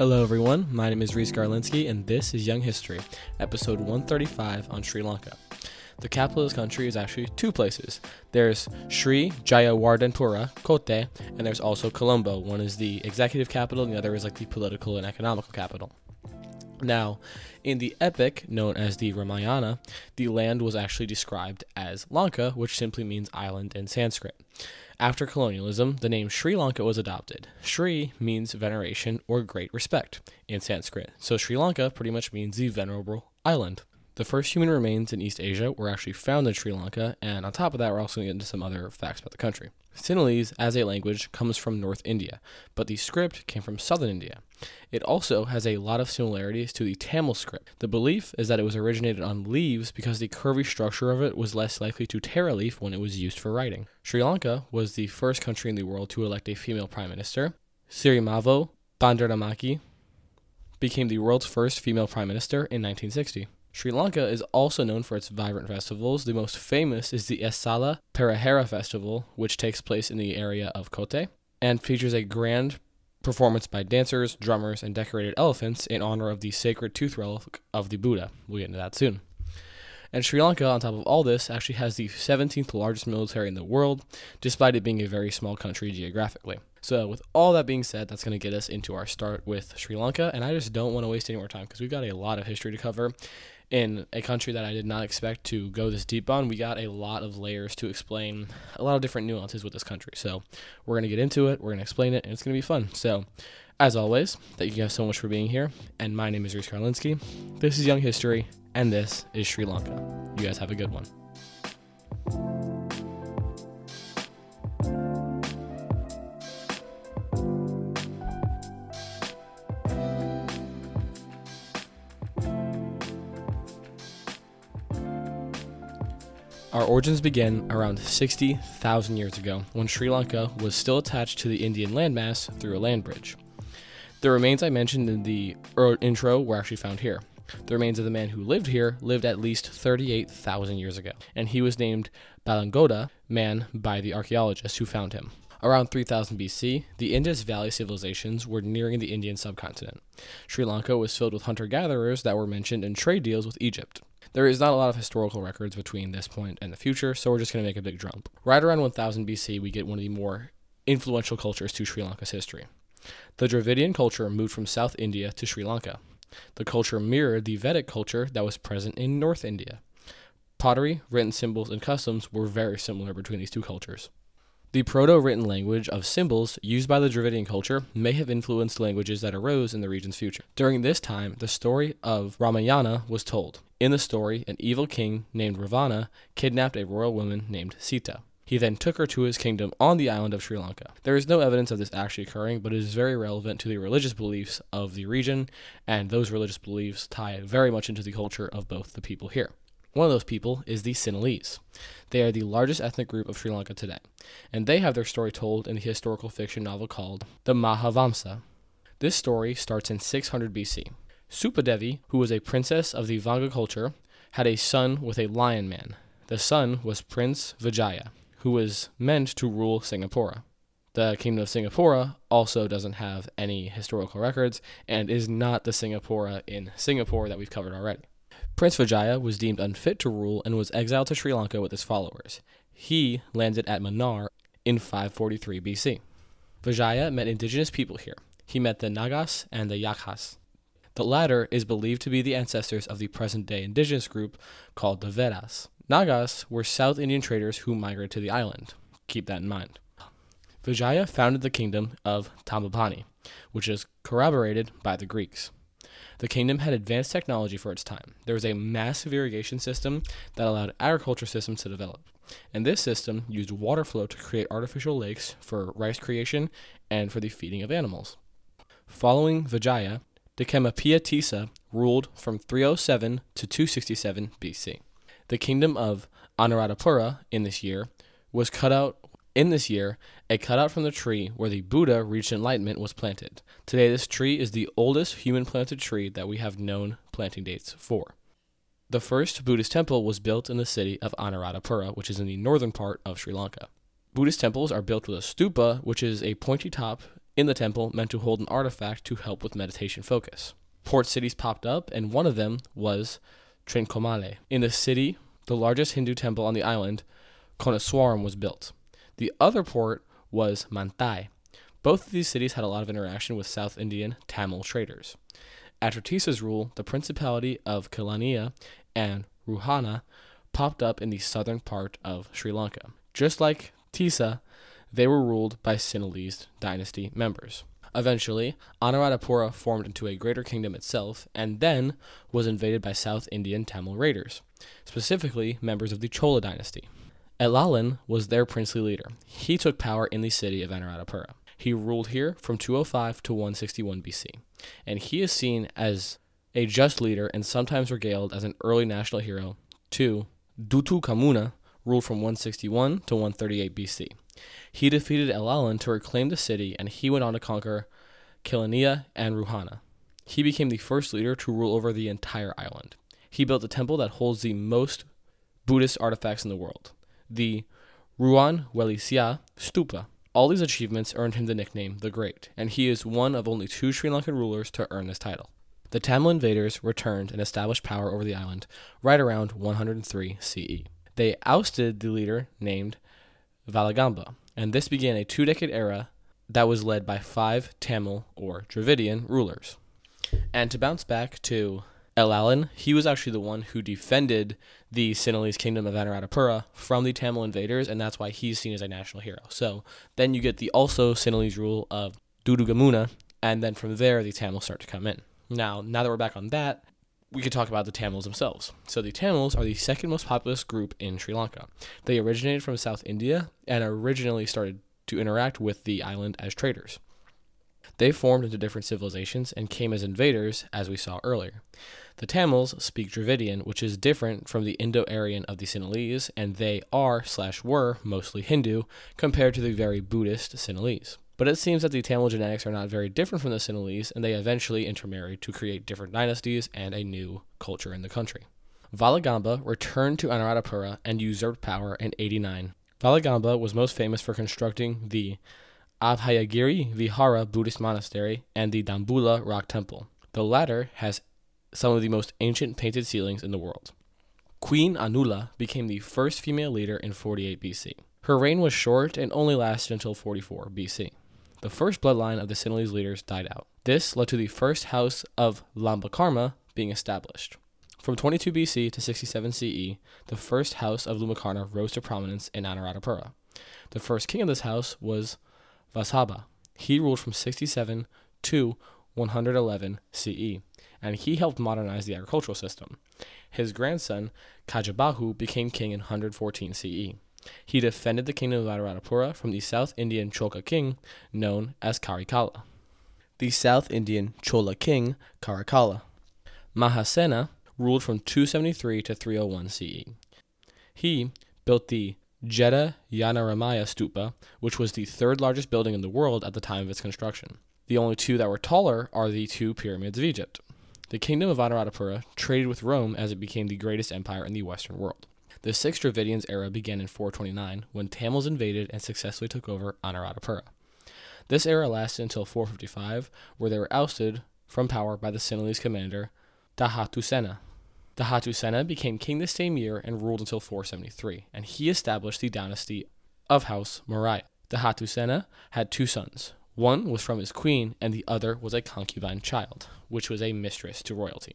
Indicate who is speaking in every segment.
Speaker 1: Hello, everyone. My name is Reese Garlinsky, and this is Young History, episode 135 on Sri Lanka. The capital of this country is actually two places. There's Sri Jayawardenepura, Kotte, and there's also Colombo. One is the executive capital, and the other is like the political and economical capital. Now, in the epic known as the Ramayana, the land was actually described as Lanka, which simply means island in Sanskrit. After colonialism, the name Sri Lanka was adopted. Sri means veneration or great respect in Sanskrit, so Sri Lanka pretty much means the venerable island. The first human remains in East Asia were actually found in Sri Lanka, and on top of that, we're also going to get into some other facts about the country. Sinhalese, as a language, comes from North India, but the script came from Southern India. It also has a lot of similarities to the Tamil script. The belief is that it was originated on leaves because the curvy structure of it was less likely to tear a leaf when it was used for writing. Sri Lanka was the first country in the world to elect a female prime minister. Sirimavo Bandaranaike became the world's first female prime minister in 1960. Sri Lanka is also known for its vibrant festivals. The most famous is the Esala Perahera Festival, which takes place in the area of Kotte and features a grand performance by dancers, drummers, and decorated elephants in honor of the sacred tooth relic of the Buddha. We'll get into that soon. And Sri Lanka, on top of all this, actually has the 17th largest military in the world, despite it being a very small country geographically. So, with all that being said, that's going to get us into our start with Sri Lanka. And I just don't want to waste any more time because we've got a lot of history to cover in a country that I did not expect to go this deep on. We got a lot of layers to explain, a lot of different nuances with this country. So we're going to get into it, we're going to explain it, and it's going to be fun. So, as always, thank you guys so much for being here. And my name is Reese Karlinski. This is Young History, and this is Sri Lanka. You guys have a good one. Our origins begin around 60,000 years ago when Sri Lanka was still attached to the Indian landmass through a land bridge. The remains I mentioned in the er, intro were actually found here. The remains of the man who lived here lived at least 38,000 years ago, and he was named Balangoda man by the archaeologists who found him. Around 3000 BC, the Indus Valley civilizations were nearing the Indian subcontinent. Sri Lanka was filled with hunter gatherers that were mentioned in trade deals with Egypt. There is not a lot of historical records between this point and the future, so we're just going to make a big jump. Right around 1000 BC, we get one of the more influential cultures to Sri Lanka's history. The Dravidian culture moved from South India to Sri Lanka. The culture mirrored the Vedic culture that was present in North India. Pottery, written symbols, and customs were very similar between these two cultures. The proto written language of symbols used by the Dravidian culture may have influenced languages that arose in the region's future. During this time, the story of Ramayana was told. In the story, an evil king named Ravana kidnapped a royal woman named Sita. He then took her to his kingdom on the island of Sri Lanka. There is no evidence of this actually occurring, but it is very relevant to the religious beliefs of the region, and those religious beliefs tie very much into the culture of both the people here. One of those people is the Sinhalese. They are the largest ethnic group of Sri Lanka today, and they have their story told in the historical fiction novel called the Mahavamsa. This story starts in 600 BC. Supadevi, who was a princess of the Vanga culture, had a son with a lion man. The son was Prince Vijaya, who was meant to rule Singapore. The kingdom of Singapore also doesn't have any historical records and is not the Singapore in Singapore that we've covered already. Prince Vijaya was deemed unfit to rule and was exiled to Sri Lanka with his followers. He landed at Mannar in 543 BC. Vijaya met indigenous people here. He met the Nagas and the Yakhas. The latter is believed to be the ancestors of the present day indigenous group called the Veddas. Nagas were South Indian traders who migrated to the island. Keep that in mind. Vijaya founded the kingdom of Tambapani, which is corroborated by the Greeks. The kingdom had advanced technology for its time. There was a massive irrigation system that allowed agriculture systems to develop. And this system used water flow to create artificial lakes for rice creation and for the feeding of animals. Following Vijaya, Devanampiya Tissa ruled from 307 to 267 BC. The kingdom of Anuradhapura in this year was cut out in this year, a cutout from the tree where the Buddha reached enlightenment was planted. Today, this tree is the oldest human planted tree that we have known planting dates for. The first Buddhist temple was built in the city of Anuradhapura, which is in the northern part of Sri Lanka. Buddhist temples are built with a stupa, which is a pointy top in the temple meant to hold an artifact to help with meditation focus. Port cities popped up, and one of them was Trincomalee. In the city, the largest Hindu temple on the island, Koneswaram, was built. The other port was Mantai. Both of these cities had a lot of interaction with South Indian Tamil traders. After Tissa's rule, the Principality of Kelaniya and Ruhuna popped up in the southern part of Sri Lanka. Just like Tissa, they were ruled by Sinhalese dynasty members. Eventually, Anuradhapura formed into a greater kingdom itself and then was invaded by South Indian Tamil raiders, specifically members of the Chola dynasty. Elalan was their princely leader. He took power in the city of Anuradhapura. He ruled here from 205 to 161 BC, and he is seen as a just leader and sometimes regaled as an early national hero. 2. Dutugamunu ruled from 161 to 138 BC. He defeated Elalan to reclaim the city, and he went on to conquer Kelaniya and Ruhuna. He became the first leader to rule over the entire island. He built a temple that holds the most Buddhist artifacts in the world, the Ruwanwelisaya Stupa. All these achievements earned him the nickname the Great, and he is one of only two Sri Lankan rulers to earn this title. The Tamil invaders returned and established power over the island right around 103 CE. They ousted the leader named Valagamba, and this began a two decade era that was led by five Tamil or Dravidian rulers. And to bounce back to Elalan, he was actually the one who defended the Sinhalese kingdom of Anuradhapura from the Tamil invaders, and that's why he's seen as a national hero. So then you get the also Sinhalese rule of Dutugamunu, and then from there the Tamils start to come in. Now, now that we're back on that, we could talk about the Tamils themselves. So the Tamils are the second most populous group in Sri Lanka. They originated from South India and originally started to interact with the island as traders. They formed into different civilizations and came as invaders, as we saw earlier. The Tamils speak Dravidian, which is different from the Indo-Aryan of the Sinhalese, and they are slash were mostly Hindu compared to the very Buddhist Sinhalese. But it seems that the Tamil genetics are not very different from the Sinhalese, and they eventually intermarried to create different dynasties and a new culture in the country. Valagamba returned to Anuradhapura and usurped power in 89. Valagamba was most famous for constructing the Abhayagiri Vihara Buddhist monastery and the Dambulla rock temple. The latter has some of the most ancient painted ceilings in the world. Queen Anula became the first female leader in 48 BC. Her reign was short and only lasted until 44 BC. The first bloodline of the Sinhalese leaders died out. This led to the first house of Lambakarna being established. From 22 BC to 67 CE, the first house of Lambakarna rose to prominence in Anuradhapura. The first king of this house was Vasabha. He ruled from 67 to 111 CE, and he helped modernize the agricultural system. His grandson, Gajabahu, became king in 114 CE. He defended the kingdom of Anuradhapura from the South Indian Cholka king known as Karikala. The South Indian Chola king, Karakala. Mahasena ruled from 273 to 301 CE. He built the Jeddah Yanaramaya Stupa, which was the third largest building in the world at the time of its construction. The only two that were taller are the two pyramids of Egypt. The kingdom of Anuradhapura traded with Rome as it became the greatest empire in the Western world. The Sixth Dravidians era began in 429 when Tamils invaded and successfully took over Anuradhapura. This era lasted until 455, where they were ousted from power by the Sinhalese commander Dhatusena. Dhatusena became king the same year and ruled until 473, and he established the dynasty of House Maurya. Dhatusena had two sons. One was from his queen, and the other was a concubine child, which was a mistress to royalty.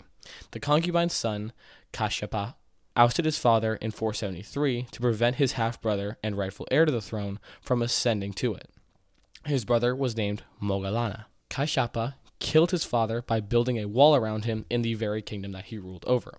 Speaker 1: The concubine's son, Kashyapa, ousted his father in 473 to prevent his half brother and rightful heir to the throne from ascending to it. His brother was named Moggallana. Kashyapa killed his father by building a wall around him in the very kingdom that he ruled over.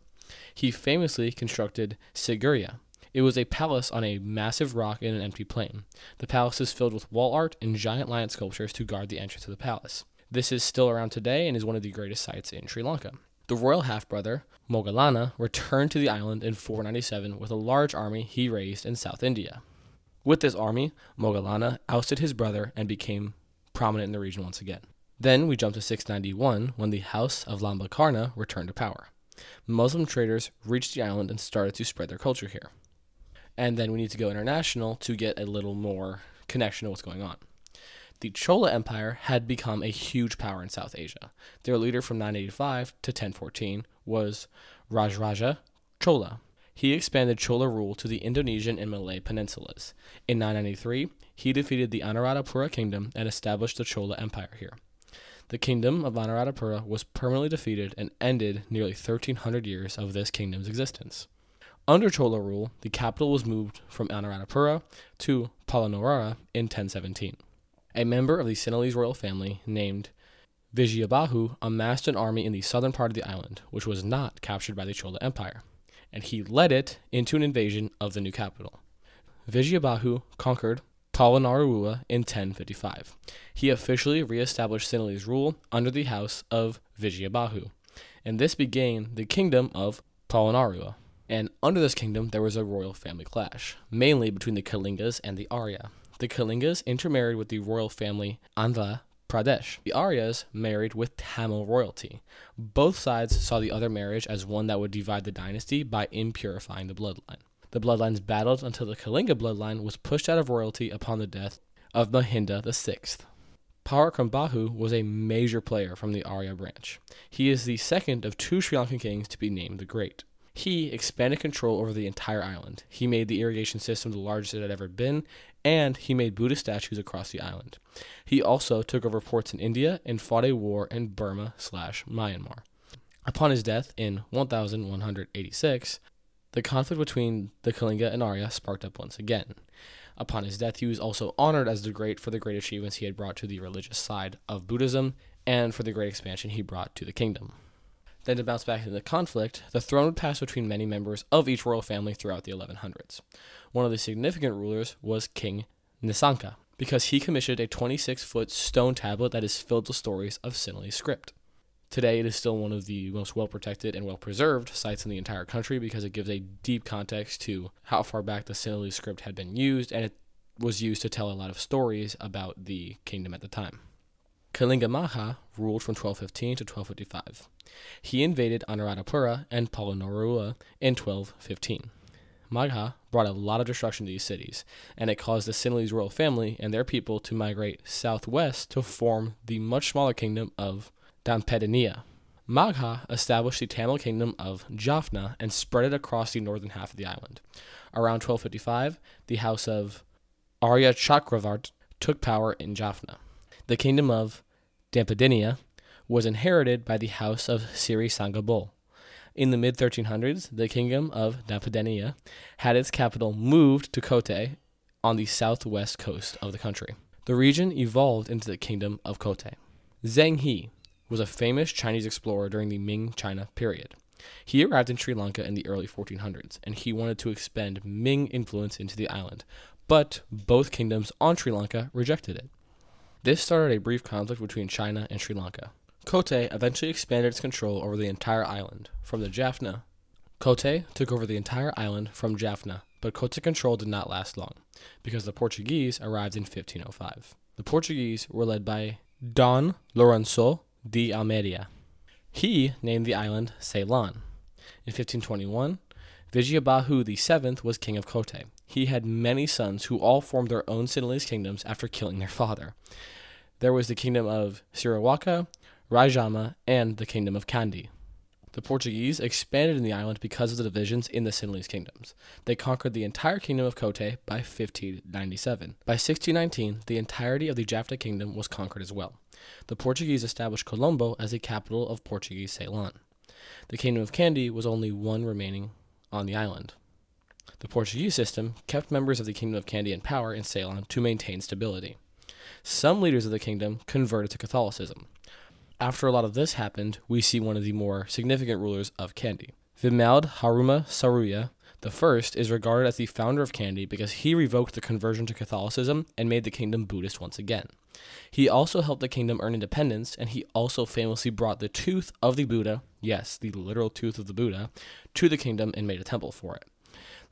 Speaker 1: He famously constructed Sigiriya. It was a palace on a massive rock in an empty plain. The palace is filled with wall art and giant lion sculptures to guard the entrance to the palace. This is still around today and is one of the greatest sites in Sri Lanka. The royal half brother, Moggallana, returned to the island in 497 with a large army he raised in South India. With this army, Moggallana ousted his brother and became prominent in the region once again. Then we jump to 691 when the House of Lambakarna returned to power. Muslim traders reached the island and started to spread their culture here. And then we need to go international to get a little more connection to what's going on. The Chola Empire had become a huge power in South Asia. Their leader from 985 to 1014 was Rajaraja Chola. He expanded Chola rule to the Indonesian and Malay peninsulas. In 993, he defeated the Anuradhapura kingdom and established the Chola Empire here. The kingdom of Anuradhapura was permanently defeated and ended nearly 1300 years of this kingdom's existence. Under Chola rule, the capital was moved from Anuradhapura to Polonnaruwa in 1017. A member of the Sinhalese royal family named Vijayabahu amassed an army in the southern part of the island, which was not captured by the Chola Empire, and he led it into an invasion of the new capital. Vijayabahu conquered Polonnaruwa in 1055. He officially reestablished Sinhalese rule under the house of Vijayabahu, and this began the kingdom of Polonnaruwa. And under this kingdom, there was a royal family clash, mainly between the Kalingas and the Arya. The Kalingas intermarried with the royal family Andhra Pradesh. The Aryas married with Tamil royalty. Both sides saw the other marriage as one that would divide the dynasty by impurifying the bloodline. The bloodlines battled until the Kalinga bloodline was pushed out of royalty upon the death of Mahinda VI. Parakramabahu was a major player from the Arya branch. He is the second of two Sri Lankan kings to be named the Great. He expanded control over the entire island. He made the irrigation system the largest it had ever been, and he made Buddhist statues across the island. He also took over ports in India and fought a war in Burma slash Myanmar. Upon his death in 1186, the conflict between the Kalinga and Arya sparked up once again. Upon his death, he was also honored as the great for the great achievements he had brought to the religious side of Buddhism and for the great expansion he brought to the kingdom. Then, to bounce back into the conflict, the throne would pass between many members of each royal family throughout the 1100s. One of the significant rulers was King Nissanka, because he commissioned a 26 foot stone tablet that is filled with stories of Sinhalese script. Today, it is still one of the most well protected and well preserved sites in the entire country because it gives a deep context to how far back the Sinhalese script had been used, and it was used to tell a lot of stories about the kingdom at the time. Kalinga Magha ruled from 1215 to 1255. He invaded Anuradhapura and Polonnaruwa in 1215. Magha brought a lot of destruction to these cities, and it caused the Sinhalese royal family and their people to migrate southwest to form the much smaller kingdom of Dambadeniya. Magha established the Tamil kingdom of Jaffna and spread it across the northern half of the island. Around 1255, the house of Arya Chakravart took power in Jaffna. The kingdom of Dambadeniya was inherited by the house of Siri Sangabol. In the mid 1300s, the kingdom of Dambadeniya had its capital moved to Kotte on the southwest coast of the country. The region evolved into the kingdom of Kotte. Zheng He was a famous Chinese explorer during the Ming China period. He arrived in Sri Lanka in the early 1400s, and he wanted to expand Ming influence into the island, but both kingdoms on Sri Lanka rejected it. This started a brief conflict between China and Sri Lanka. Kotte eventually expanded its control over the entire island from the Jaffna. Kotte took over the entire island from Jaffna, but Kotte control did not last long because the Portuguese arrived in 1505. The Portuguese were led by Don Lourenço de Almeida. He named the island Ceylon. In 1521, Vijayabahu VII was king of Kotte. He had many sons who all formed their own Sinhalese kingdoms after killing their father. There was the kingdom of Sitawaka, Rajama, and the kingdom of Kandy. The Portuguese expanded in the island because of the divisions in the Sinhalese kingdoms. They conquered the entire kingdom of Kotte by 1597. By 1619, the entirety of the Jaffna kingdom was conquered as well. The Portuguese established Colombo as the capital of Portuguese Ceylon. The kingdom of Kandy was only one remaining on the island. The Portuguese system kept members of the kingdom of Kandy in power in Ceylon to maintain stability. Some leaders of the kingdom converted to Catholicism. After a lot of this happened, we see one of the more significant rulers of Kandy. Vimald Haruma Saruya the first is regarded as the founder of Kandy because he revoked the conversion to Catholicism and made the kingdom Buddhist once again. He also helped the kingdom earn independence, and he also famously brought the tooth of the Buddha, yes, the literal tooth of the Buddha, to the kingdom and made a temple for it.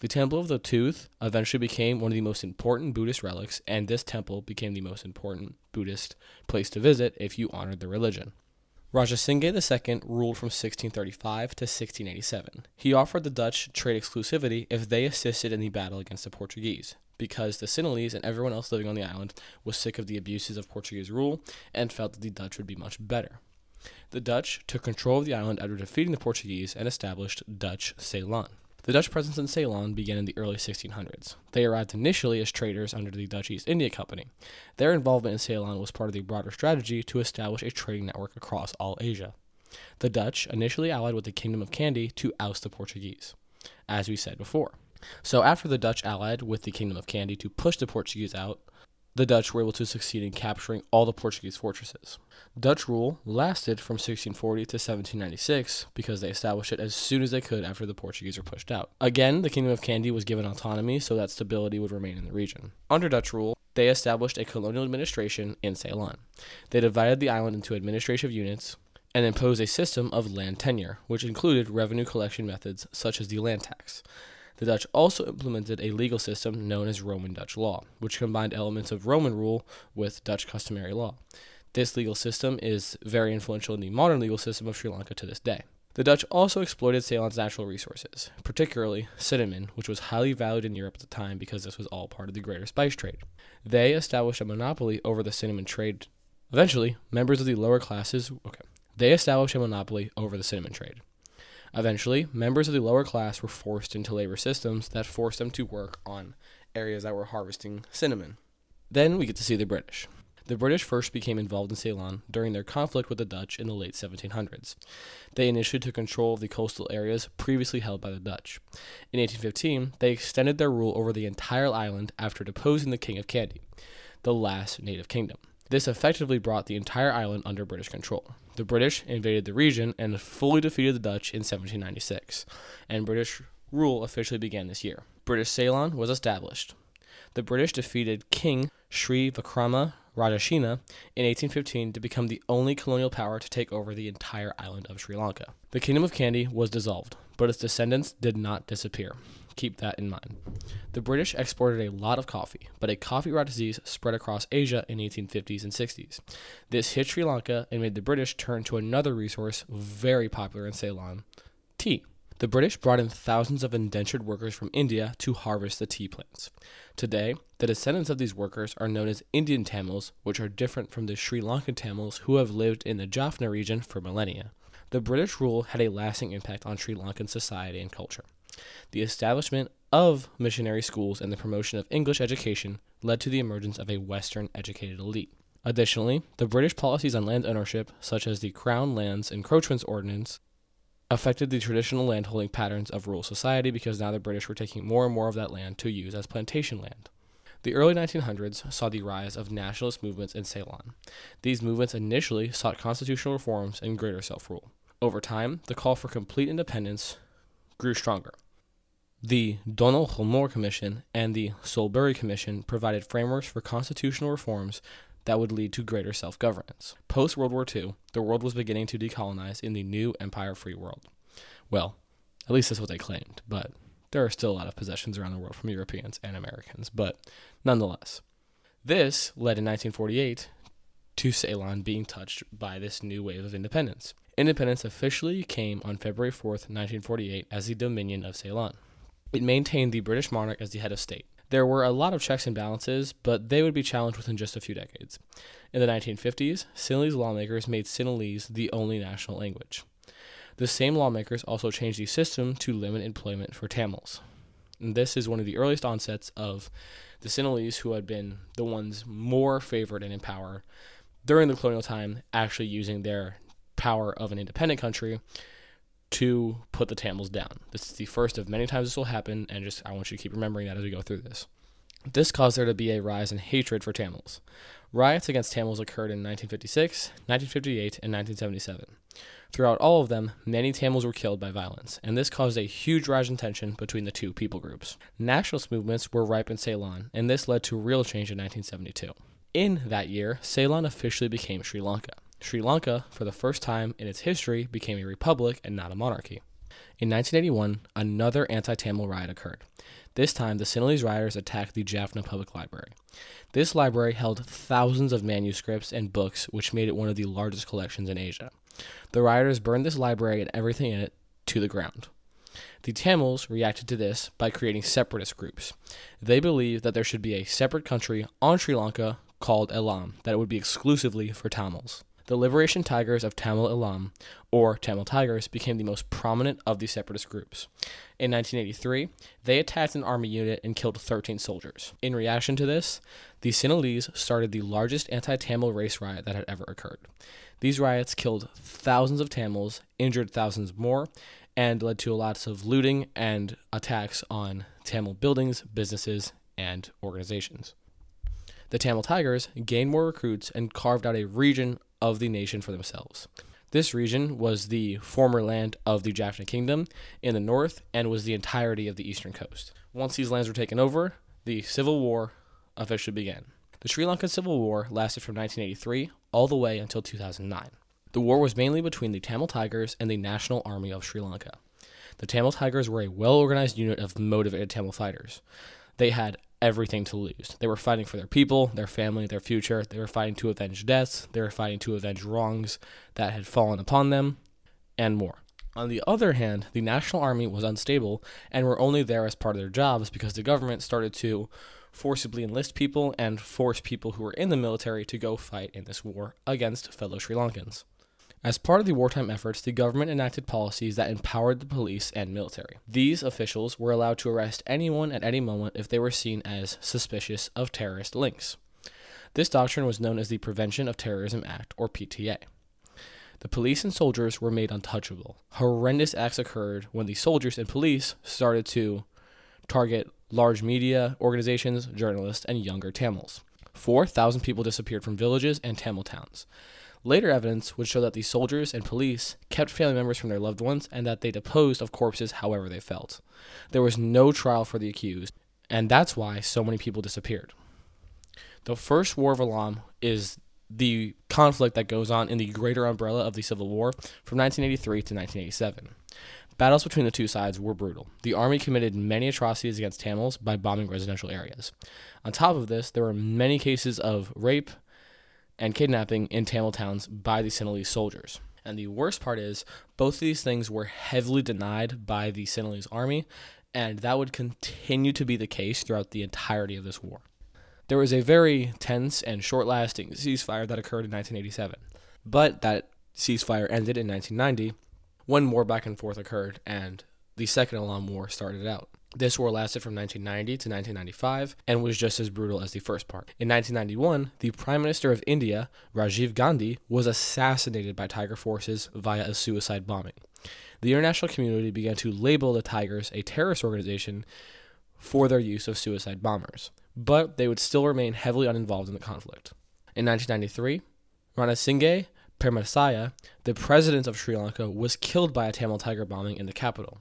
Speaker 1: The Temple of the Tooth eventually became one of the most important Buddhist relics, and this temple became the most important Buddhist place to visit if you honored the religion. Rajasinghe II ruled from 1635 to 1687. He offered the Dutch trade exclusivity if they assisted in the battle against the Portuguese. because the Sinhalese and everyone else living on the island was sick of the abuses of Portuguese rule and felt that the Dutch would be much better. The Dutch took control of the island after defeating the Portuguese and established Dutch Ceylon. The Dutch presence in Ceylon began in the early 1600s. They arrived initially as traders under the Dutch East India Company. Their involvement in Ceylon was part of the broader strategy to establish a trading network across all Asia. The Dutch initially allied with the Kingdom of Kandy to oust the Portuguese, as we said before. So, after the Dutch allied with the Kingdom of Kandy to push the Portuguese out, the Dutch were able to succeed in capturing all the Portuguese fortresses. Dutch rule lasted from 1640 to 1796 because they established it as soon as they could after the Portuguese were pushed out. Again, the Kingdom of Kandy was given autonomy so that stability would remain in the region. Under Dutch rule, they established a colonial administration in Ceylon. They divided the island into administrative units and imposed a system of land tenure, which included revenue collection methods such as the land tax. The Dutch also implemented a legal system known as Roman Dutch law, which combined elements of Roman rule with Dutch customary law. This legal system is very influential in the modern legal system of Sri Lanka to this day. The Dutch also exploited Ceylon's natural resources, particularly cinnamon, which was highly valued in Europe at the time because this was all part of the greater spice trade. They established a monopoly over the cinnamon trade. Eventually, members of the lower classes, okay, they established a monopoly over the cinnamon trade. Eventually, members of the lower class were forced into labor systems that forced them to work on areas that were harvesting cinnamon. Then we get to see the British. The British first became involved in Ceylon during their conflict with the Dutch in the late 1700s. They initially took control of the coastal areas previously held by the Dutch. In 1815, they extended their rule over the entire island after deposing the King of Kandy, the last native kingdom. This effectively brought the entire island under British control. The British invaded the region and fully defeated the Dutch in 1796, and British rule officially began this year. British Ceylon was established. The British defeated King Sri Vikrama Rajasinha in 1815 to become the only colonial power to take over the entire island of Sri Lanka. The Kingdom of Kandy was dissolved, but its descendants did not disappear. Keep that in mind. The British exported a lot of coffee, but a coffee rot disease spread across Asia in 1850s and 60s. This hit Sri Lanka and made the British turn to another resource very popular in Ceylon tea. The British brought in thousands of indentured workers from India to harvest the tea plants. Today, the descendants of these workers are known as Indian Tamils, which are different from the Sri Lankan Tamils who have lived in the Jaffna region for millennia. The British rule had a lasting impact on Sri Lankan society and culture. The establishment of missionary schools and the promotion of English education led to the emergence of a Western educated elite. Additionally, the British policies on land ownership, such as the Crown Lands Encroachments Ordinance, affected the traditional landholding patterns of rural society because now the British were taking more and more of that land to use as plantation land. The early 1900s saw the rise of nationalist movements in Ceylon. These movements initially sought constitutional reforms and greater self rule. Over time, the call for complete independence grew stronger. The Donoughmore Commission and the Soulbury Commission provided frameworks for constitutional reforms that would lead to greater self governance. Post World War II, the world was beginning to decolonize in the new empire free world. Well, at least that's what they claimed, but there are still a lot of possessions around the world from Europeans and Americans, but nonetheless. This led in 1948 to Ceylon being touched by this new wave of independence. Independence officially came on February 4th, 1948, as the Dominion of Ceylon. It maintained the British monarch as the head of state. There were a lot of checks and balances, but they would be challenged within just a few decades. In the 1950s, Sinhalese lawmakers made Sinhalese the only national language. The same lawmakers also changed the system to limit employment for Tamils. And this is one of the earliest onsets of the Sinhalese, who had been the ones more favored and in power during the colonial time, actually using their power of an independent country to put the Tamils down. This is the first of many times this will happen, and just I want you to keep remembering that as we go through this. This caused there to be a rise in hatred for Tamils. Riots against Tamils occurred in 1956, 1958, and 1977. Throughout all of them, many Tamils were killed by violence, and this caused a huge rise in tension between the two people groups. Nationalist movements were ripe in Ceylon, and this led to real change in 1972. In that year, Ceylon officially became Sri Lanka. Sri Lanka, for the first time in its history, became a republic and not a monarchy. In 1981, another anti Tamil riot occurred. This time, the Sinhalese rioters attacked the Jaffna Public Library. This library held thousands of manuscripts and books, which made it one of the largest collections in Asia. The rioters burned this library and everything in it to the ground. The Tamils reacted to this by creating separatist groups. They believed that there should be a separate country on Sri Lanka called Eelam that would be exclusively for Tamils. The Liberation Tigers of Tamil Eelam, or Tamil Tigers, became the most prominent of these separatist groups. In 1983, they attacked an army unit and killed 13 soldiers. In reaction to this, the Sinhalese started the largest anti Tamil race riot that had ever occurred. These riots killed thousands of Tamils, injured thousands more, and led to lots of looting and attacks on Tamil buildings, businesses, and organizations. The Tamil Tigers gained more recruits and carved out a region of the nation for themselves. This region was the former land of the Jaffna Kingdom in the north and was the entirety of the eastern coast. Once these lands were taken over, the Civil War officially began. The Sri Lankan Civil War lasted from 1983 all the way until 2009. The war was mainly between the Tamil Tigers and the National Army of Sri Lanka. The Tamil Tigers were a well organized unit of motivated Tamil fighters. They had everything to lose. They were fighting for their people, their family, their future. They were fighting to avenge deaths. They were fighting to avenge wrongs that had fallen upon them, and more. On the other hand, the National Army was unstable and were only there as part of their jobs because the government started to forcibly enlist people and force people who were in the military to go fight in this war against fellow Sri Lankans. As part of the wartime efforts, the government enacted policies that empowered the police and military. These officials were allowed to arrest anyone at any moment if they were seen as suspicious of terrorist links. This doctrine was known as the Prevention of Terrorism Act, or PTA. The police and soldiers were made untouchable. Horrendous acts occurred when the soldiers and police started to target large media organizations, journalists, and younger Tamils. 4,000 people disappeared from villages and Tamil towns. Later evidence would show that the soldiers and police kept family members from their loved ones and that they disposed of corpses however they felt. There was no trial for the accused, and that's why so many people disappeared. The First War of Eelam is the conflict that goes on in the greater umbrella of the Civil War from 1983 to 1987. Battles between the two sides were brutal. The army committed many atrocities against Tamils by bombing residential areas. On top of this, there were many cases of rape, and kidnapping in Tamil towns by the Sinhalese soldiers. And the worst part is, both of these things were heavily denied by the Sinhalese army, and that would continue to be the case throughout the entirety of this war. There was a very tense and short lasting ceasefire that occurred in 1987, but that ceasefire ended in 1990 when more back and forth occurred and the Second Eelam War started out. This war lasted from 1990 to 1995 and was just as brutal as the first part. In 1991, the Prime Minister of India, Rajiv Gandhi, was assassinated by Tiger forces via a suicide bombing. The international community began to label the Tigers a terrorist organization for their use of suicide bombers, but they would still remain heavily uninvolved in the conflict. In 1993, Ranasinghe Premadasa, the president of Sri Lanka, was killed by a Tamil Tiger bombing in the capital.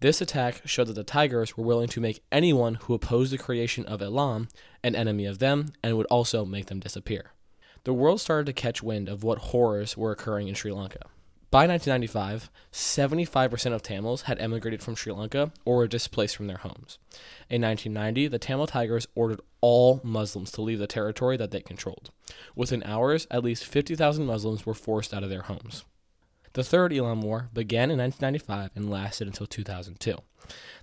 Speaker 1: This attack showed that the Tigers were willing to make anyone who opposed the creation of Eelam an enemy of them and would also make them disappear. The world started to catch wind of what horrors were occurring in Sri Lanka. By 1995, 75% of Tamils had emigrated from Sri Lanka or were displaced from their homes. In 1990, the Tamil Tigers ordered all Muslims to leave the territory that they controlled. Within hours, at least 50,000 Muslims were forced out of their homes. The Third Eelam War began in 1995 and lasted until 2002.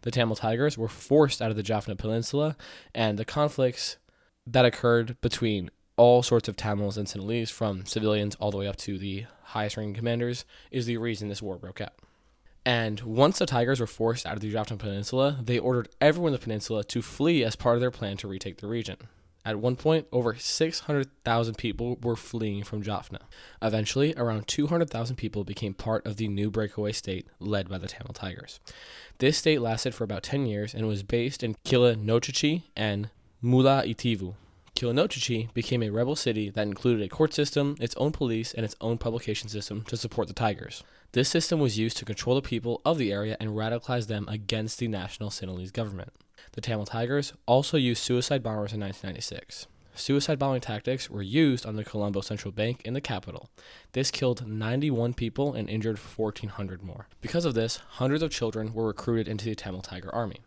Speaker 1: The Tamil Tigers were forced out of the Jaffna Peninsula, and the conflicts that occurred between all sorts of Tamils and Sinhalese, from civilians all the way up to the highest ranking commanders, is the reason this war broke out. And once the Tigers were forced out of the Jaffna Peninsula, they ordered everyone in the peninsula to flee as part of their plan to retake the region. At one point, over 600,000 people were fleeing from Jaffna. Eventually, around 200,000 people became part of the new breakaway state led by the Tamil Tigers. This state lasted for about 10 years and was based in Kilinochchi and Mullaitivu. Kilinochchi became a rebel city that included a court system, its own police, and its own publication system to support the Tigers. This system was used to control the people of the area and radicalize them against the national Sinhalese government. The Tamil Tigers also used suicide bombers in 1996. Suicide bombing tactics were used on the Colombo Central Bank in the capital. This killed 91 people and injured 1,400 more. Because of this, hundreds of children were recruited into the Tamil Tiger Army.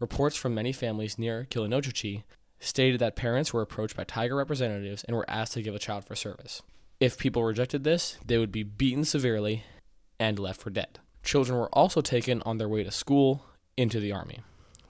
Speaker 1: Reports from many families near Kilinochchi stated that parents were approached by Tiger representatives and were asked to give a child for service. If people rejected this, they would be beaten severely and left for dead. Children were also taken on their way to school into the army.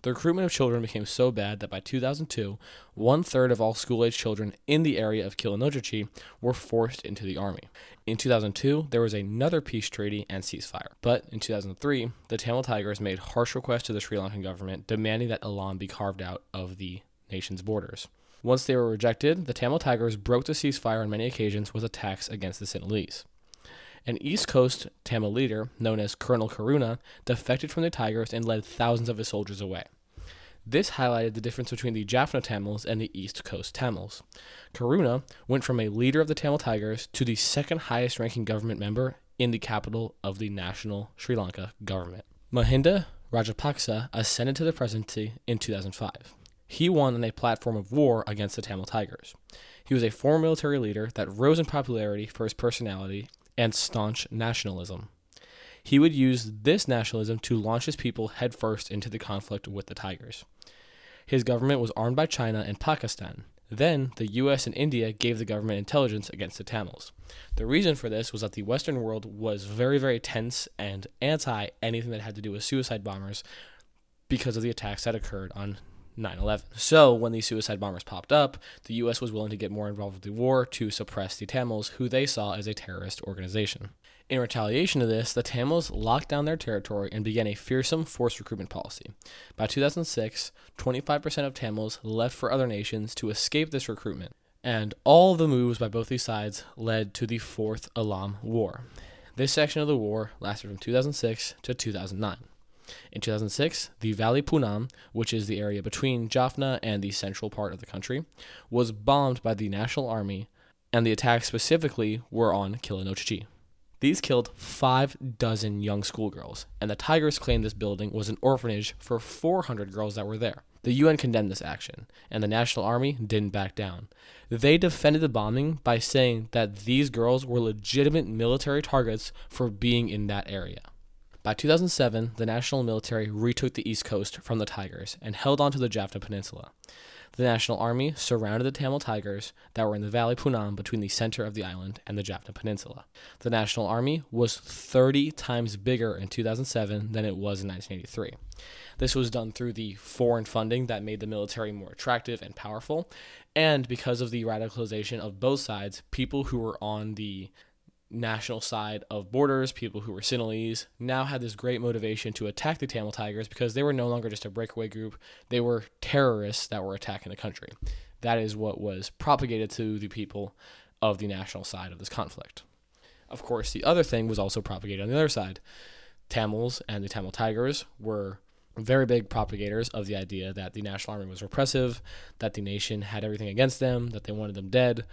Speaker 1: The recruitment of children became so bad that by 2002, one third of all school age children in the area of Kilinochchi were forced into the army. In 2002, there was another peace treaty and ceasefire. But in 2003, the Tamil Tigers made harsh requests to the Sri Lankan government demanding that Alam be carved out of the nation's borders. Once they were rejected, the Tamil Tigers broke the ceasefire on many occasions with attacks against the Sinhalese. An East Coast Tamil leader, known as Colonel Karuna, defected from the Tigers and led thousands of his soldiers away. This highlighted the difference between the Jaffna Tamils and the East Coast Tamils. Karuna went from a leader of the Tamil Tigers to the second highest ranking government member in the capital of the national Sri Lanka government. Mahinda Rajapaksa ascended to the presidency in 2005. He won on a platform of war against the Tamil Tigers. He was a former military leader that rose in popularity for his personality and staunch nationalism. He would use this nationalism to launch his people headfirst into the conflict with the Tigers. His government was armed by China and Pakistan. Then, the US and India gave the government intelligence against the Tamils. The reason for this was that the Western world was very, very tense and anti anything that had to do with suicide bombers because of the attacks that occurred on 9 11. So, when these suicide bombers popped up, the US was willing to get more involved with the war to suppress the Tamils, who they saw as a terrorist organization. In retaliation to this, the Tamils locked down their territory and began a fearsome forced recruitment policy. By 2006, 25% of Tamils left for other nations to escape this recruitment. And all the moves by both these sides led to the Fourth Alam War. This section of the war lasted from 2006 to 2009. In 2006, the Valley Punam, which is the area between Jaffna and the central part of the country, was bombed by the National Army, and the attacks specifically were on Kilinochchi. These killed five dozen young schoolgirls, and the Tigers claimed this building was an orphanage for 400 girls that were there. The UN condemned this action, and the National Army didn't back down. They defended the bombing by saying that these girls were legitimate military targets for being in that area. By 2007, the national military retook the east coast from the Tigers and held onto the Jaffna Peninsula. The National Army surrounded the Tamil Tigers that were in the Valley Punam between the center of the island and the Jaffna Peninsula. The National Army was 30 times bigger in 2007 than it was in 1983. This was done through the foreign funding that made the military more attractive and powerful, and because of the radicalization of both sides, people who were on the national side of borders, people who were Sinhalese, now had this great motivation to attack the Tamil Tigers because they were no longer just a breakaway group. They were terrorists that were attacking the country. That is what was propagated to the people of the national side of this conflict. Of course, the other thing was also propagated on the other side. Tamils and the Tamil Tigers were very big propagators of the idea that the National Army was repressive, that the nation had everything against them, that they wanted them dead,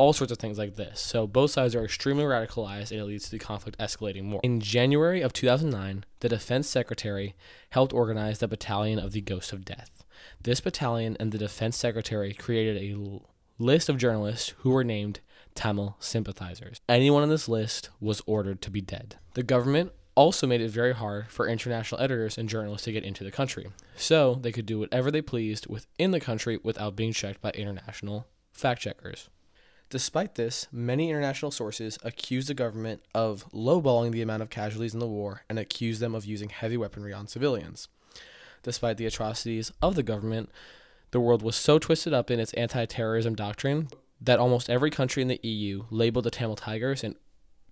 Speaker 1: all sorts of things like this. So both sides are extremely radicalized and it leads to the conflict escalating more. In January of 2009, the defense secretary helped organize the Battalion of the Ghost of Death. This battalion and the defense secretary created a l- list of journalists who were named Tamil sympathizers. Anyone on this list was ordered to be dead. The government also made it very hard for international editors and journalists to get into the country, so they could do whatever they pleased within the country without being checked by international fact checkers. Despite this, many international sources accuse the government of lowballing the amount of casualties in the war and accuse them of using heavy weaponry on civilians. Despite the atrocities of the government, the world was so twisted up in its anti terrorism doctrine that almost every country in the EU labeled the Tamil Tigers an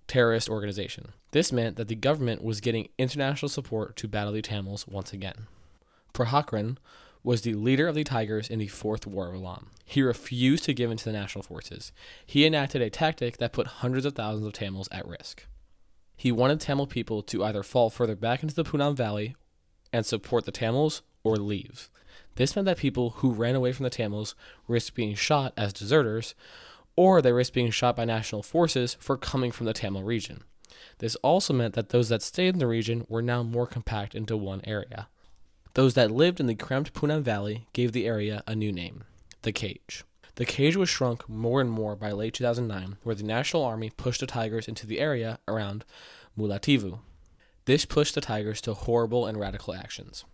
Speaker 1: terrorist organization. This meant that the government was getting international support to battle the Tamils once again. Prabhakaran was the leader of the Tigers in the Fourth War of Alam. He refused to give in to the national forces. He enacted a tactic that put hundreds of thousands of Tamils at risk. He wanted Tamil people to either fall further back into the Punam Valley and support the Tamils or leave. This meant that people who ran away from the Tamils risked being shot as deserters, or they risked being shot by national forces for coming from the Tamil region. This also meant that those that stayed in the region were now more compact into one area. Those that lived in the cramped Punam Valley gave the area a new name, the Cage. The cage was shrunk more and more by late 2009, where the National Army pushed the Tigers into the area around Mullaitivu. This pushed the Tigers to horrible and radical actions.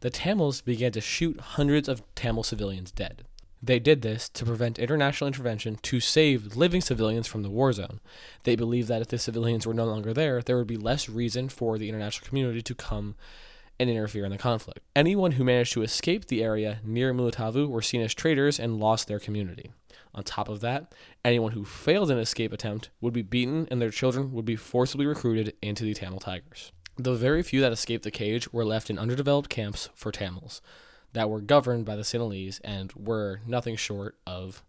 Speaker 1: The Tamils began to shoot hundreds of Tamil civilians dead. They did this to prevent international intervention to save living civilians from the war zone. They believed that if the civilians were no longer there, there would be less reason for the international community to come and interfere in the conflict. Anyone who managed to escape the area near Mullaitivu were seen as traitors and lost their community. On top of that, anyone who failed an escape attempt would be beaten and their children would be forcibly recruited into the Tamil Tigers. The very few that escaped the cage were left in underdeveloped camps for Tamils that were governed by the Sinhalese and were nothing short of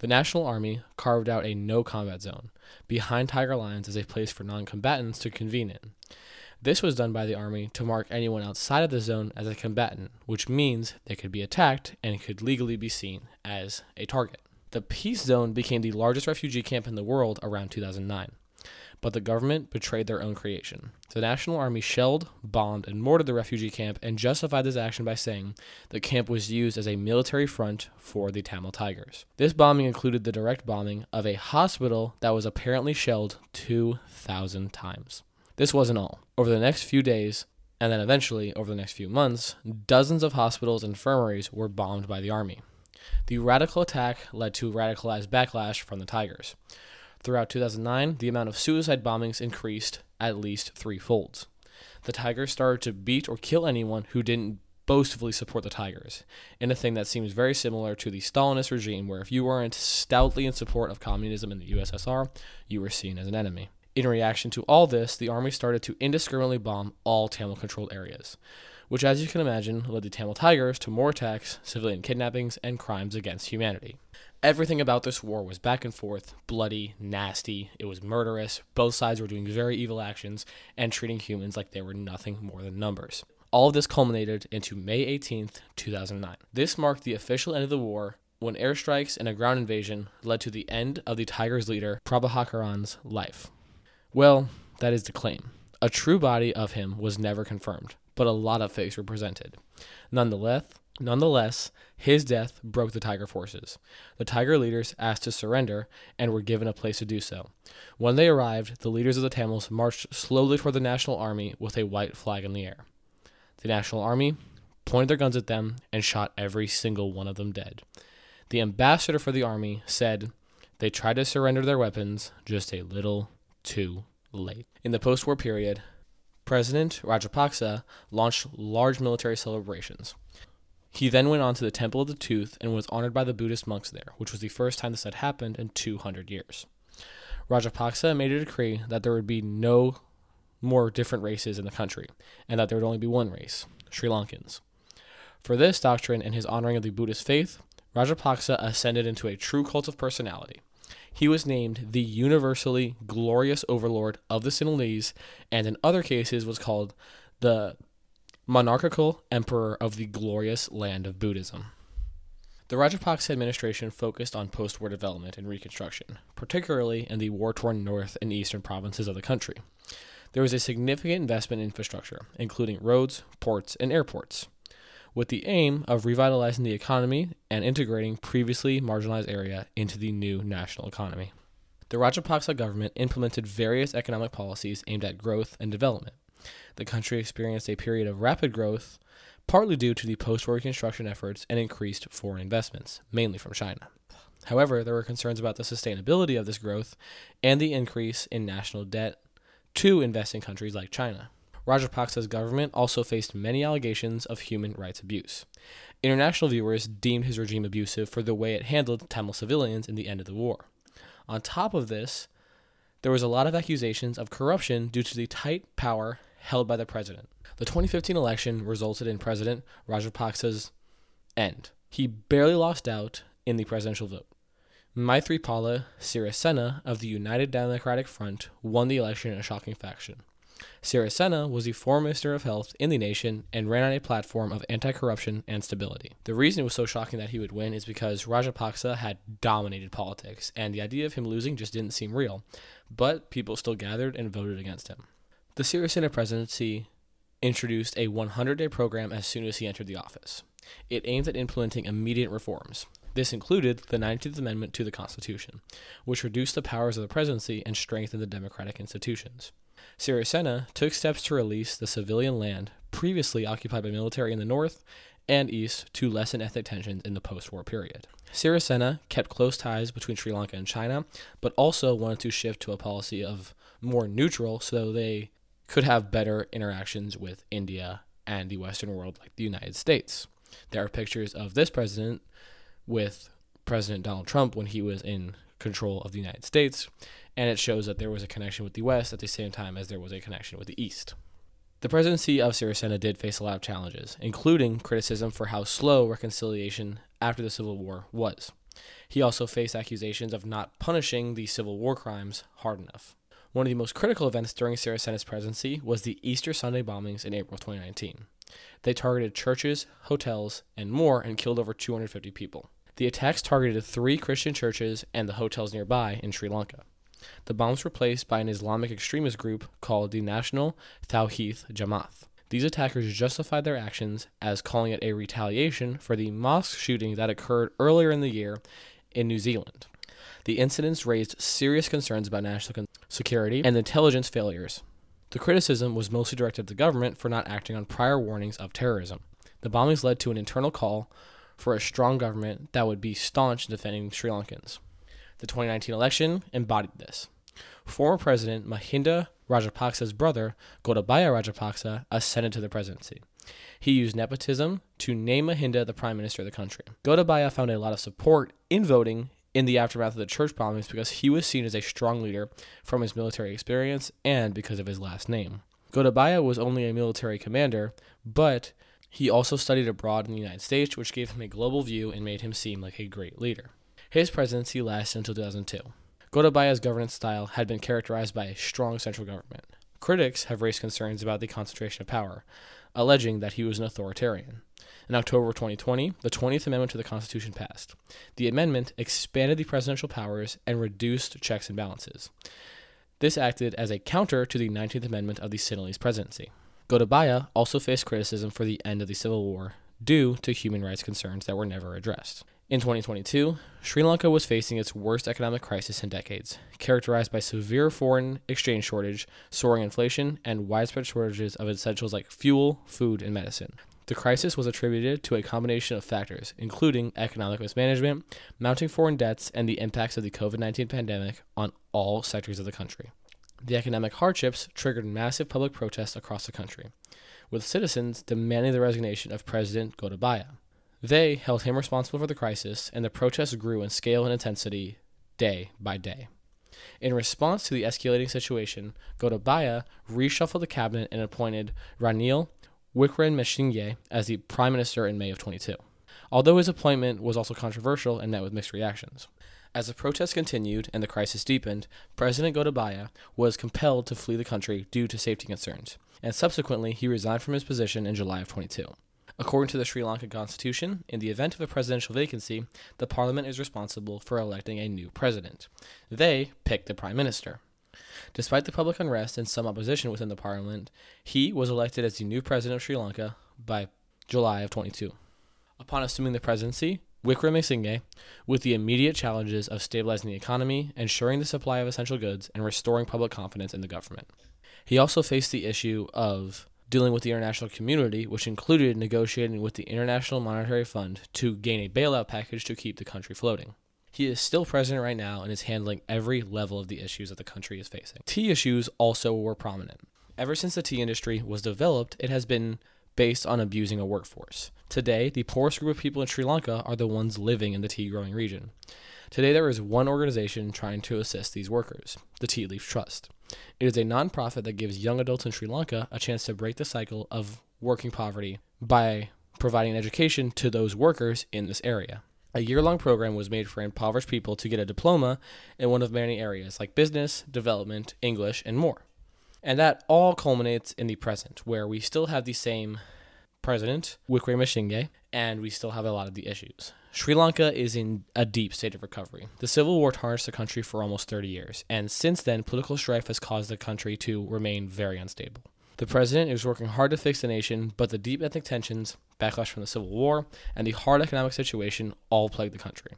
Speaker 1: the National Army carved out a no combat zone behind tiger lines as a place for non combatants to convene in. This was done by the Army to mark anyone outside of the zone as a combatant, which means they could be attacked and could legally be seen as a target. The Peace Zone became the largest refugee camp in the world around 2009 but the government betrayed their own creation. The National Army shelled, bombed, and mortared the refugee camp and justified this action by saying the camp was used as a military front for the Tamil Tigers. This bombing included the direct bombing of a hospital that was apparently shelled 2,000 times. This wasn't all. Over the next few days, and then eventually over the next few months, dozens of hospitals and infirmaries were bombed by the army. The radical attack led to radicalized backlash from the Tigers. Throughout 2009, the amount of suicide bombings increased at least threefold. The Tigers started to beat or kill anyone who didn't boastfully support the Tigers, in a thing that seems very similar to the Stalinist regime, where if you weren't stoutly in support of communism in the USSR, you were seen as an enemy. In reaction to all this, the army started to indiscriminately bomb all Tamil controlled areas, which, as you can imagine, led the Tamil Tigers to more attacks, civilian kidnappings, and crimes against humanity. Everything about this war was back and forth, bloody, nasty, it was murderous. Both sides were doing very evil actions and treating humans like they were nothing more than numbers. All of this culminated into May 18th, 2009. This marked the official end of the war when airstrikes and a ground invasion led to the end of the Tigers' leader, Prabhakaran's life. Well, that is the claim. A true body of him was never confirmed, but a lot of fakes were presented. Nonetheless, Nonetheless, his death broke the Tiger forces. The Tiger leaders asked to surrender and were given a place to do so. When they arrived, the leaders of the Tamils marched slowly toward the National Army with a white flag in the air. The National Army pointed their guns at them and shot every single one of them dead. The ambassador for the army said they tried to surrender their weapons just a little too late. In the post war period, President Rajapaksa launched large military celebrations. He then went on to the Temple of the Tooth and was honored by the Buddhist monks there, which was the first time this had happened in 200 years. Rajapaksa made a decree that there would be no more different races in the country, and that there would only be one race, Sri Lankans. For this doctrine and his honoring of the Buddhist faith, Rajapaksa ascended into a true cult of personality. He was named the universally glorious overlord of the Sinhalese, and in other cases was called the monarchical emperor of the glorious land of Buddhism. The Rajapaksa administration focused on post war development and reconstruction, particularly in the war torn north and eastern provinces of the country. There was a significant investment in infrastructure, including roads, ports, and airports, with the aim of revitalizing the economy and integrating previously marginalized area into the new national economy. The Rajapaksa government implemented various economic policies aimed at growth and development. The country experienced a period of rapid growth, partly due to the post war reconstruction efforts and increased foreign investments, mainly from China. However, there were concerns about the sustainability of this growth and the increase in national debt to investing countries like China. Rajapaksa's government also faced many allegations of human rights abuse. International viewers deemed his regime abusive for the way it handled Tamil civilians in the end of the war. On top of this, there was a lot of accusations of corruption due to the tight power held by the president. The 2015 election resulted in President Rajapaksa's end. He barely lost out in the presidential vote. Maithripala Sirisena of the United Democratic Front won the election in a shocking fashion. Sirisena was the former Minister of Health in the nation and ran on a platform of anti corruption and stability. The reason it was so shocking that he would win is because Rajapaksa had dominated politics, and the idea of him losing just didn't seem real, but people still gathered and voted against him. The Sirisena presidency introduced a 100 day program as soon as he entered the office. It aimed at implementing immediate reforms. This included the 19th Amendment to the Constitution, which reduced the powers of the presidency and strengthened the democratic institutions. Sirisena took steps to release the civilian land previously occupied by military in the north and east to lessen ethnic tensions in the post war period. Sirisena kept close ties between Sri Lanka and China, but also wanted to shift to a policy of more neutral so they could have better interactions with India and the Western world, like the United States. There are pictures of this president with President Donald Trump when he was in control of the United States, and it shows that there was a connection with the West at the same time as there was a connection with the East. The presidency of Sirisena did face a lot of challenges, including criticism for how slow reconciliation after the Civil War was. He also faced accusations of not punishing the Civil War crimes hard enough. One of the most critical events during Sirisena's presidency was the Easter Sunday bombings in April 2019. They targeted churches, hotels, and more and killed over 250 people. The attacks targeted three Christian churches and the hotels nearby in Sri Lanka. The bombs were placed by an Islamic extremist group called the National Tawheed Jamaat. These attackers justified their actions as calling it a retaliation for the mosque shooting that occurred earlier in the year in New Zealand. The incidents raised serious concerns about national security and intelligence failures. The criticism was mostly directed at the government for not acting on prior warnings of terrorism. The bombings led to an internal call for a strong government that would be staunch in defending Sri Lankans. The 2019 election embodied this. Former President Mahinda Rajapaksa's brother, Gotabaya Rajapaksa, ascended to the presidency. He used nepotism to name Mahinda the prime minister of the country. Gotabaya found a lot of support in voting in the aftermath of the church bombings because he was seen as a strong leader from his military experience and because of his last name. Gotabaya was only a military commander, but he also studied abroad in the United States, which gave him a global view and made him seem like a great leader. His presidency lasted until 2002. Gotabaya's governance style had been characterized by a strong central government. Critics have raised concerns about the concentration of power, alleging that he was an authoritarian. In October 2020, the 20th Amendment to the Constitution passed. The amendment expanded the presidential powers and reduced checks and balances. This acted as a counter to the 19th Amendment of the Sinhalese presidency. Gotabaya also faced criticism for the end of the Civil War due to human rights concerns that were never addressed. In 2022, Sri Lanka was facing its worst economic crisis in decades, characterized by severe foreign exchange shortage, soaring inflation, and widespread shortages of essentials like fuel, food, and medicine. The crisis was attributed to a combination of factors, including economic mismanagement, mounting foreign debts, and the impacts of the COVID 19 pandemic on all sectors of the country. The economic hardships triggered massive public protests across the country, with citizens demanding the resignation of President Gotabaya. They held him responsible for the crisis, and the protests grew in scale and intensity day by day. In response to the escalating situation, Gotabaya reshuffled the cabinet and appointed Ranil Wickremesinghe as the prime minister in May of 22, although his appointment was also controversial and met with mixed reactions. As the protests continued and the crisis deepened, President Gotabaya was compelled to flee the country due to safety concerns, and subsequently he resigned from his position in July of 22. According to the Sri Lankan constitution, in the event of a presidential vacancy, the parliament is responsible for electing a new president. They pick the prime minister. Despite the public unrest and some opposition within the parliament, he was elected as the new president of Sri Lanka by July of 22. Upon assuming the presidency, Wickremesinghe, with the immediate challenges of stabilizing the economy, ensuring the supply of essential goods, and restoring public confidence in the government. He also faced the issue of dealing with the international community, which included negotiating with the International Monetary Fund to gain a bailout package to keep the country floating. He is still president right now and is handling every level of the issues that the country is facing. Tea issues also were prominent. Ever since the tea industry was developed, it has been based on abusing a workforce. Today, the poorest group of people in Sri Lanka are the ones living in the tea growing region. Today, there is one organization trying to assist these workers the Tea Leaf Trust. It is a nonprofit that gives young adults in Sri Lanka a chance to break the cycle of working poverty by providing education to those workers in this area. A year long program was made for impoverished people to get a diploma in one of many areas like business, development, English, and more. And that all culminates in the present, where we still have the same president, Wickremesinghe, and we still have a lot of the issues. Sri Lanka is in a deep state of recovery. The civil war tarnished the country for almost 30 years, and since then, political strife has caused the country to remain very unstable. The president is working hard to fix the nation, but the deep ethnic tensions, backlash from the Civil War, and the hard economic situation all plague the country.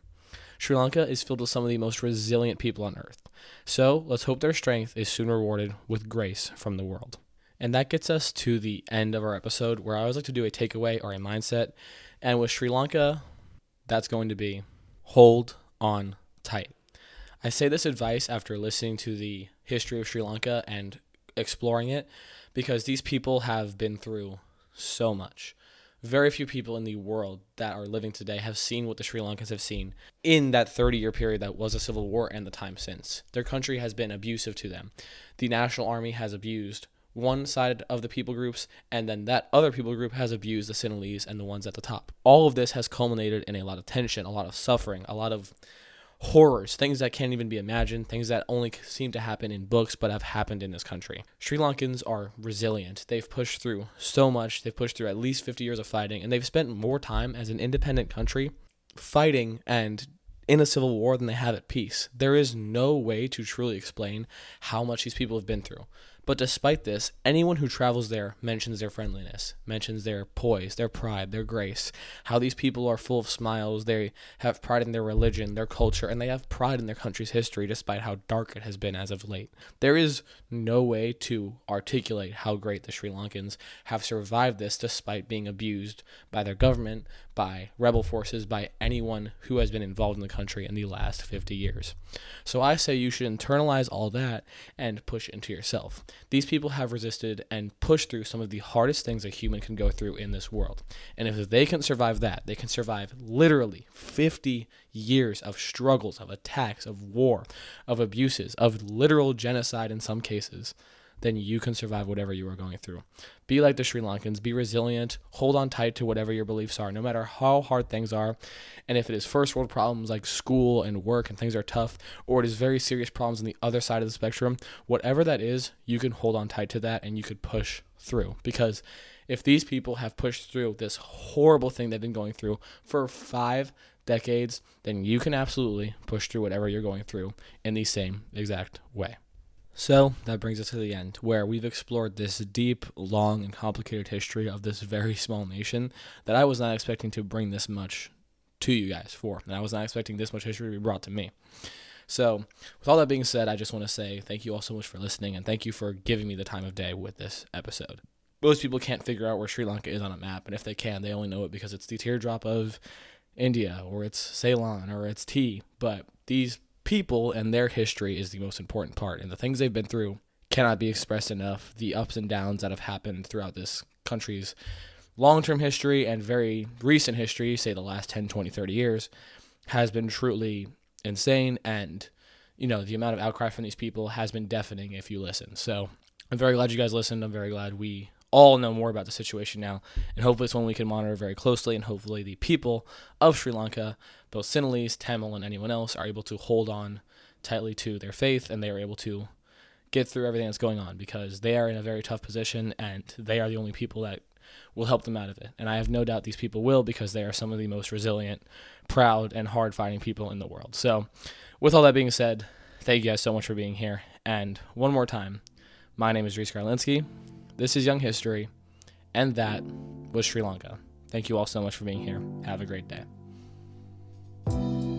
Speaker 1: Sri Lanka is filled with some of the most resilient people on earth. So let's hope their strength is soon rewarded with grace from the world. And that gets us to the end of our episode where I always like to do a takeaway or a mindset. And with Sri Lanka, that's going to be hold on tight. I say this advice after listening to the history of Sri Lanka and exploring it because these people have been through so much. Very few people in the world that are living today have seen what the Sri Lankans have seen in that 30 year period that was a civil war and the time since. Their country has been abusive to them. The National Army has abused one side of the people groups, and then that other people group has abused the Sinhalese and the ones at the top. All of this has culminated in a lot of tension, a lot of suffering, a lot of horrors, things that can't even be imagined, things that only seem to happen in books but have happened in this country. Sri Lankans are resilient. They've pushed through so much. They've pushed through at least 50 years of fighting, and they've spent more time as an independent country fighting and in a civil war than they have at peace. There is no way to truly explain how much these people have been through. But despite this, anyone who travels there mentions their friendliness, mentions their poise, their pride, their grace, how these people are full of smiles, they have pride in their religion, their culture, and they have pride in their country's history despite how dark it has been as of late. There is no way to articulate how great the Sri Lankans have survived this despite being abused by their government, by rebel forces, by anyone who has been involved in the country in the last 50 years. So I say you should internalize all that and push into yourself. These people have resisted and pushed through some of the hardest things a human can go through in this world. And if they can survive that, they can survive literally 50 years of struggles, of attacks, of war, of abuses, of literal genocide in some cases then you can survive whatever you are going through. Be like the Sri Lankans, be resilient, hold on tight to whatever your beliefs are, no matter how hard things are. And if it is first world problems like school and work and things are tough, or it is very serious problems on the other side of the spectrum, whatever that is, you can hold on tight to that and you could push through. Because if these people have pushed through this horrible thing they've been going through for five decades, then you can absolutely push through whatever you're going through in the same exact way. So that brings us to the end, where we've explored this deep, long, and complicated history of this very small nation that I was not expecting to bring this much to you guys for. And I was not expecting this much history to be brought to me. So, with all that being said, I just want to say thank you all so much for listening and thank you for giving me the time of day with this episode. Most people can't figure out where Sri Lanka is on a map, and if they can, they only know it because it's the teardrop of India, or it's Ceylon, or it's tea. But these people and their history is the most important part. And the things they've been through cannot be expressed enough. The ups and downs that have happened throughout this country's long term history and very recent history, say the last 10, 20, 30 years, has been truly insane. And, you know, the amount of outcry from these people has been deafening if you listen. So I'm very glad you guys listened. I'm very glad we all know more about the situation now. And hopefully, it's one we can monitor very closely. And hopefully, the people of Sri Lanka, both Sinhalese, Tamil, and anyone else, are able to hold on tightly to their faith and they are able to get through everything that's going on because they are in a very tough position and they are the only people that will help them out of it. And I have no doubt these people will because they are some of the most resilient, proud, and hard fighting people in the world. So, with all that being said, thank you guys so much for being here. And one more time, my name is Reese Garlinsky. This is Young History, and that was Sri Lanka. Thank you all so much for being here. Have a great day. Bye.